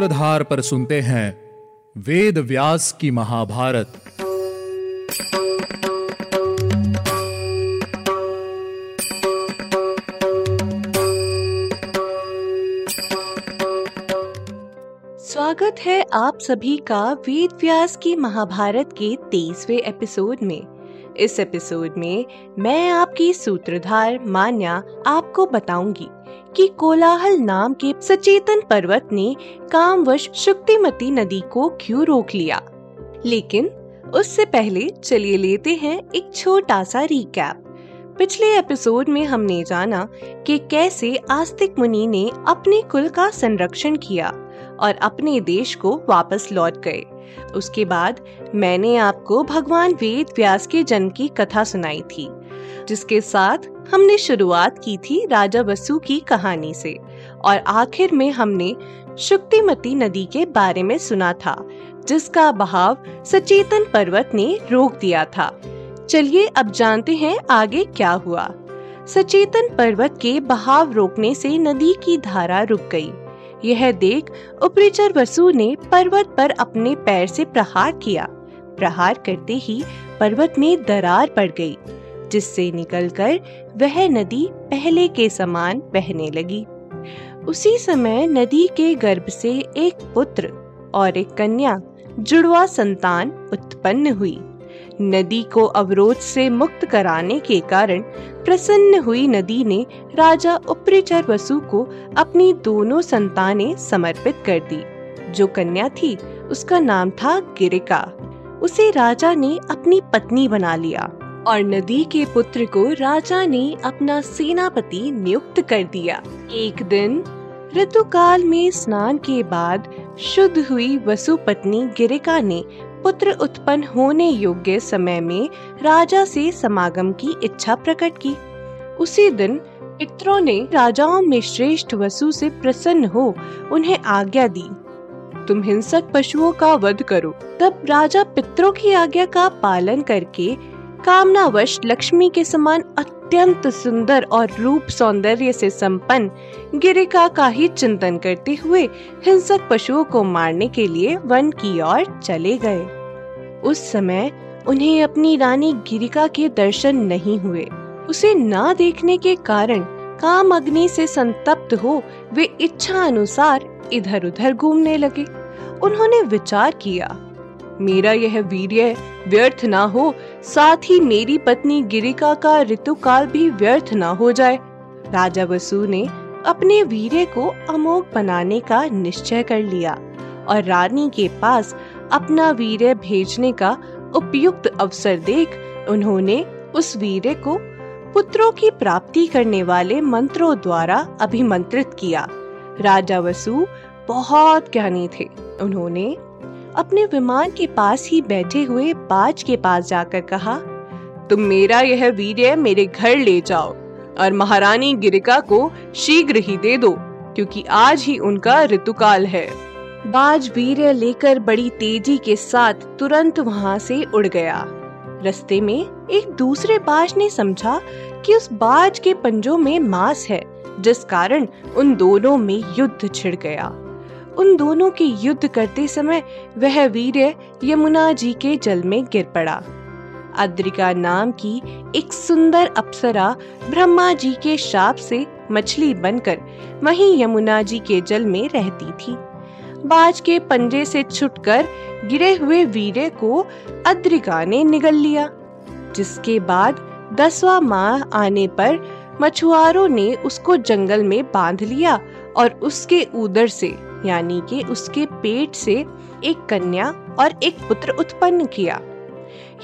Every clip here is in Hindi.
सूत्रधार पर सुनते हैं वेद व्यास की महाभारत। स्वागत है आप सभी का वेद व्यास की महाभारत के तेईसवे एपिसोड में। इस एपिसोड में मैं आपकी सूत्रधार मान्या आपको बताऊँगी। कि कोलाहल नाम के सचेतन पर्वत ने कामवश शुक्तिमती नदी को क्यों रोक लिया? लेकिन उससे पहले चलिए लेते हैं एक छोटा सा रिकैप पिछले एपिसोड में हमने जाना कि कैसे आस्तिक मुनि ने अपने कुल का संरक्षण किया और अपने देश को वापस लौट गए। उसके बाद मैंने आपको भगवान वेद व्यास के जन्म की कथा सुनाई थी, जिसके साथ हमने शुरुआत की थी राजा वसु की कहानी से, और आखिर में हमने शुक्तिमती नदी के बारे में सुना था, जिसका बहाव सचेतन पर्वत ने रोक दिया था। चलिए अब जानते हैं आगे क्या हुआ। सचेतन पर्वत के बहाव रोकने से नदी की धारा रुक गई। यह देख उपरिचर वसु ने पर्वत पर अपने पैर से प्रहार किया। प्रहार करते ही पर्वत में दरार पड़ गई। जिससे निकलकर वह नदी पहले के समान बहने लगी। उसी समय नदी के गर्भ से एक पुत्र और एक कन्या, जुड़वा संतान उत्पन्न हुई। नदी को अवरोध से मुक्त कराने के कारण प्रसन्न हुई नदी ने राजा उपरिचर वसु को अपनी दोनों संतानें समर्पित कर दी। जो कन्या थी, उसका नाम था गिरिका। उसे राजा ने अपनी पत्नी बना लिया। और नदी के पुत्र को राजा ने अपना सेनापति नियुक्त कर दिया। एक दिन, ऋतुकाल में स्नान के बाद शुद्ध हुई वसु पत्नी गिरिका ने पुत्र उत्पन्न होने योग्य समय में राजा से समागम की इच्छा प्रकट की। उसी दिन, पितरों ने राजाओं में श्रेष्ठ वसु से प्रसन्न हो उन्हें आज्ञा दी। तुम हिंसक पशुओं का वध करो। तब राजा पितरों की आज्ञा का पालन करके कामनावश लक्ष्मी के समान अत्यंत सुंदर और रूप सौंदर्य से संपन्न गिरिका का ही चिंतन करते हुए हिंसक पशुओं को मारने के लिए वन की ओर चले गए। उस समय उन्हें अपनी रानी गिरिका के दर्शन नहीं हुए। उसे न देखने के कारण काम अग्नि से संतप्त हो वे इच्छा अनुसार इधर उधर घूमने लगे। उन्होंने विचार किया मेरा यह वीर्य व्यर्थ ना हो, साथ ही मेरी पत्नी गिरिका का ऋतुकाल भी व्यर्थ ना हो जाए। राजा वसु ने अपने वीर्य को अमोघ बनाने का निश्चय कर लिया और रानी के पास अपना वीर्य भेजने का उपयुक्त अवसर देख उन्होंने उस वीर्य को पुत्रों की प्राप्ति करने वाले मंत्रों द्वारा अभिमंत्रित किया। राजा वसु बहुत ज्ञानी थे। उन्होंने अपने विमान के पास ही बैठे हुए बाज के पास जाकर कहा, तुम मेरा यह वीर्य मेरे घर ले जाओ और महारानी गिरिका को शीघ्र ही दे दो, क्योंकि आज ही उनका ऋतुकाल है। बाज वीर्य लेकर बड़ी तेज़ी के साथ तुरंत वहाँ से उड़ गया। रस्ते में एक दूसरे बाज ने समझा कि उस बाज के पंजों में मांस है, जिस कारण उन दोनों में युद्ध छिड़ गया। उन दोनों के युद्ध करते समय वह वीर यमुना जी के जल में गिर पड़ा। अद्रिका नाम की एक सुंदर अप्सरा ब्रह्मा जी के शाप से मछली बनकर वहीं यमुना जी के जल में रहती थी। बाज के पंजे से छुटकर गिरे हुए वीरे को अद्रिका ने निगल लिया, जिसके बाद दसवा माह आने पर मछुआरों ने उसको जंगल में बाँध लिया और उसके उदर से यानी कि उसके पेट से एक कन्या और एक पुत्र उत्पन्न किया।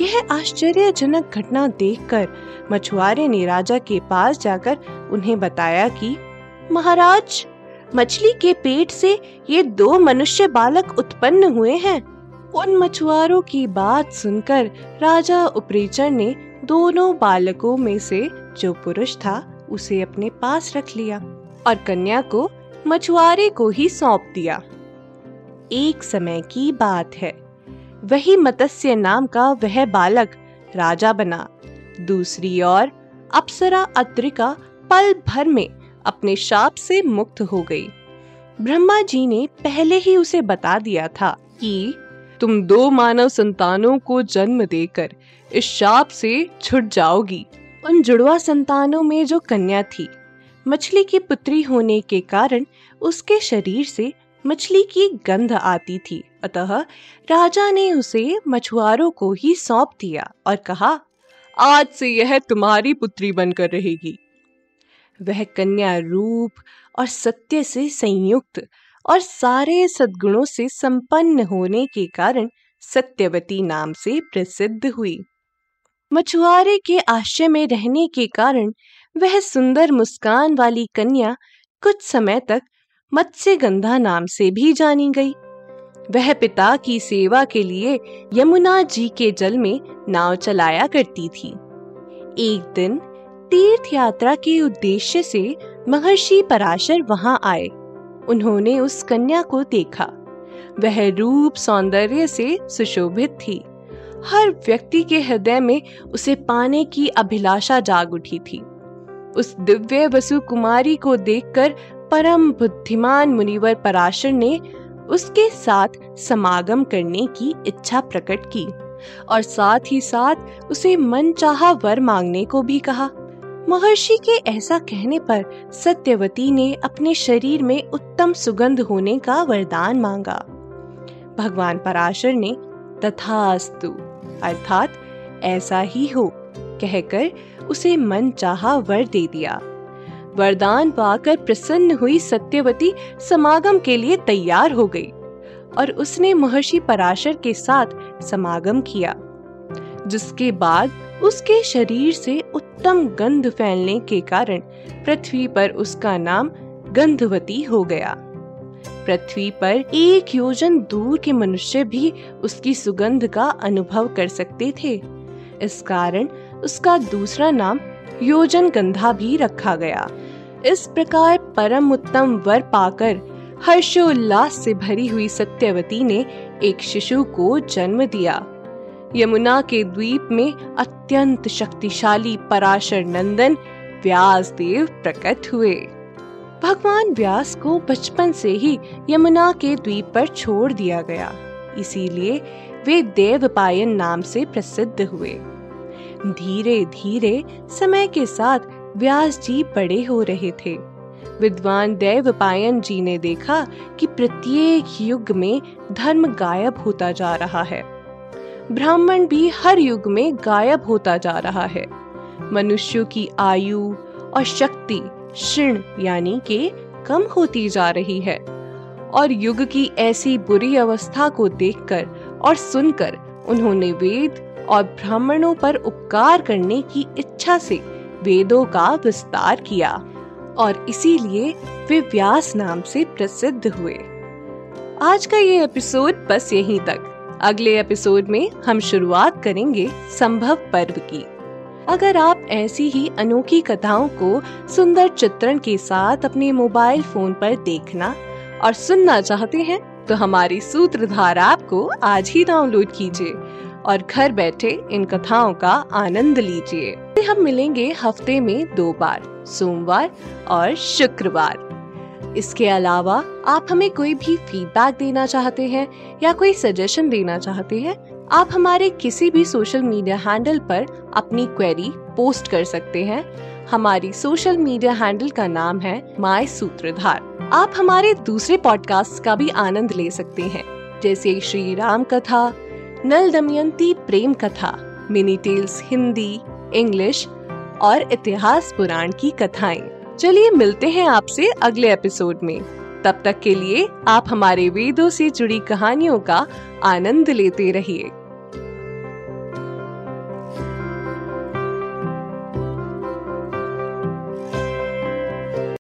यह आश्चर्यजनक घटना देखकर मछुआरे ने राजा के पास जाकर उन्हें बताया कि, महाराज, मछली के पेट से ये दो मनुष्य बालक उत्पन्न हुए हैं। उन मछुआरों की बात सुनकर राजा उपरेचर ने दोनों बालकों में से जो पुरुष था, उसे अपने पास रख लिया और कन्या को मछुआरे को ही सौंप दिया। एक समय की बात है। वही मत्स्य नाम का वह बालक राजा बना। दूसरी ओर, अप्सरा अत्रिका पल भर में अपने शाप से मुक्त हो गई। ब्रह्मा जी ने पहले ही उसे बता दिया था कि तुम दो मानव संतानों को जन्म देकर इस शाप से छुट जाओगी। उन जुड़वा संतानों में जो कन्या थी मछली की पुत्री होने के कारण उसके शरीर से मछली की गंध आती थी। अतः राजा ने उसे मछुआरों को ही सौंप दिया और कहा, आज से यह तुम्हारी पुत्री बनकर रहेगी। वह कन्या रूप और सत्य से संयुक्त और सारे सद्गुणों से संपन्न होने के कारण सत्यवती नाम से प्रसिद्ध हुई। मछुआरे के आश्रय में रहने के कारण वह सुंदर मुस्कान वाली कन्या कुछ समय तक मत्स्य गंधा नाम से भी जानी गई। वह पिता की सेवा के लिए यमुना जी के जल में नाव चलाया करती थी। एक दिन तीर्थ यात्रा के उद्देश्य से महर्षि पराशर वहाँ आए। उन्होंने उस कन्या को देखा। वह रूप सौंदर्य से सुशोभित थी। हर व्यक्ति के हृदय में उसे पाने की अभिलाषा जाग उठी थी। उस दिव्य वसु कुमारी को देखकर परम बुद्धिमान मुनिवर पराशर ने उसके साथ समागम करने की इच्छा प्रकट की और साथ ही साथ उसे मन चाहा वर मांगने को भी कहा। महर्षि के ऐसा कहने पर सत्यवती ने अपने शरीर में उत्तम सुगंध होने का वरदान मांगा। भगवान पराशर ने तथास्तु, अर्थात ऐसा ही हो कहकर उसे मन चाहा वर दे दिया। वरदान पाकर प्रसन्न हुई सत्यवती समागम के लिए तैयार हो गई और उसने महर्षि पराशर के साथ समागम किया, जिसके बाद उसके शरीर से उत्तम गंध फैलने के कारण पृथ्वी पर उसका नाम गंधवती हो गया। पृथ्वी पर एक योजन दूर के मनुष्य भी उसकी सुगंध का अनुभव कर सकते थे। इस कारण उसका दूसरा नाम योजन गंधा भी रखा गया। इस प्रकार परम उत्तम वर पाकर हर्षोल्लास से भरी हुई सत्यवती ने एक शिशु को जन्म दिया। यमुना के द्वीप में अत्यंत शक्तिशाली पराशर नंदन व्यास देव प्रकट हुए। भगवान व्यास को बचपन से ही यमुना के द्वीप पर छोड़ दिया गया। इसीलिए वे देवपायन नाम से प्रसिद्ध हुए। धीरे धीरे समय के साथ व्यास जी बड़े हो रहे थे। विद्वान देवपायन जी ने देखा कि प्रत्येक युग में धर्म गायब होता जा रहा है। ब्राह्मण भी हर युग में गायब होता जा रहा है। मनुष्यों की आयु और शक्ति क्षीण यानी के कम होती जा रही है। और युग की ऐसी बुरी अवस्था को देखकर और सुनकर उन्होंने वेद और ब्राह्मणों पर उपकार करने की इच्छा से वेदों का विस्तार किया और इसीलिए वे व्यास नाम से प्रसिद्ध हुए। आज का ये एपिसोड बस यहीं तक। अगले एपिसोड में हम शुरुआत करेंगे संभव पर्व की। अगर आप ऐसी ही अनोखी कथाओं को सुंदर चित्रण के साथ अपने मोबाइल फ़ोन पर देखना और सुनना चाहते हैं तो हमारी सूत्रधार ऐप को आज ही डाउनलोड कीजिए। और घर बैठे इन कथाओं का आनंद लीजिए। हम मिलेंगे हफ़्ते में दो बार, सोमवार और शुक्रवार। इसके अलावा आप हमें कोई भी फीडबैक देना चाहते हैं या कोई सजेशन देना चाहते हैं, आप हमारे किसी भी सोशल मीडिया हैंडल पर अपनी क्वेरी पोस्ट कर सकते हैं। हमारी सोशल मीडिया हैंडल का नाम है माय सूत्रधार आप हमारे दूसरे पॉडकास्ट का भी आनंद ले सकते हैं, जैसे श्री राम कथा नल दमयंती प्रेम कथा, मिनी टेल्स हिंदी, इंग्लिश और इतिहास पुराण की कथाएँ। चलिए मिलते हैं आपसे अगले एपिसोड में। तब तक के लिए आप हमारे वेदों से जुड़ी कहानियों का आनंद लेते रहिए।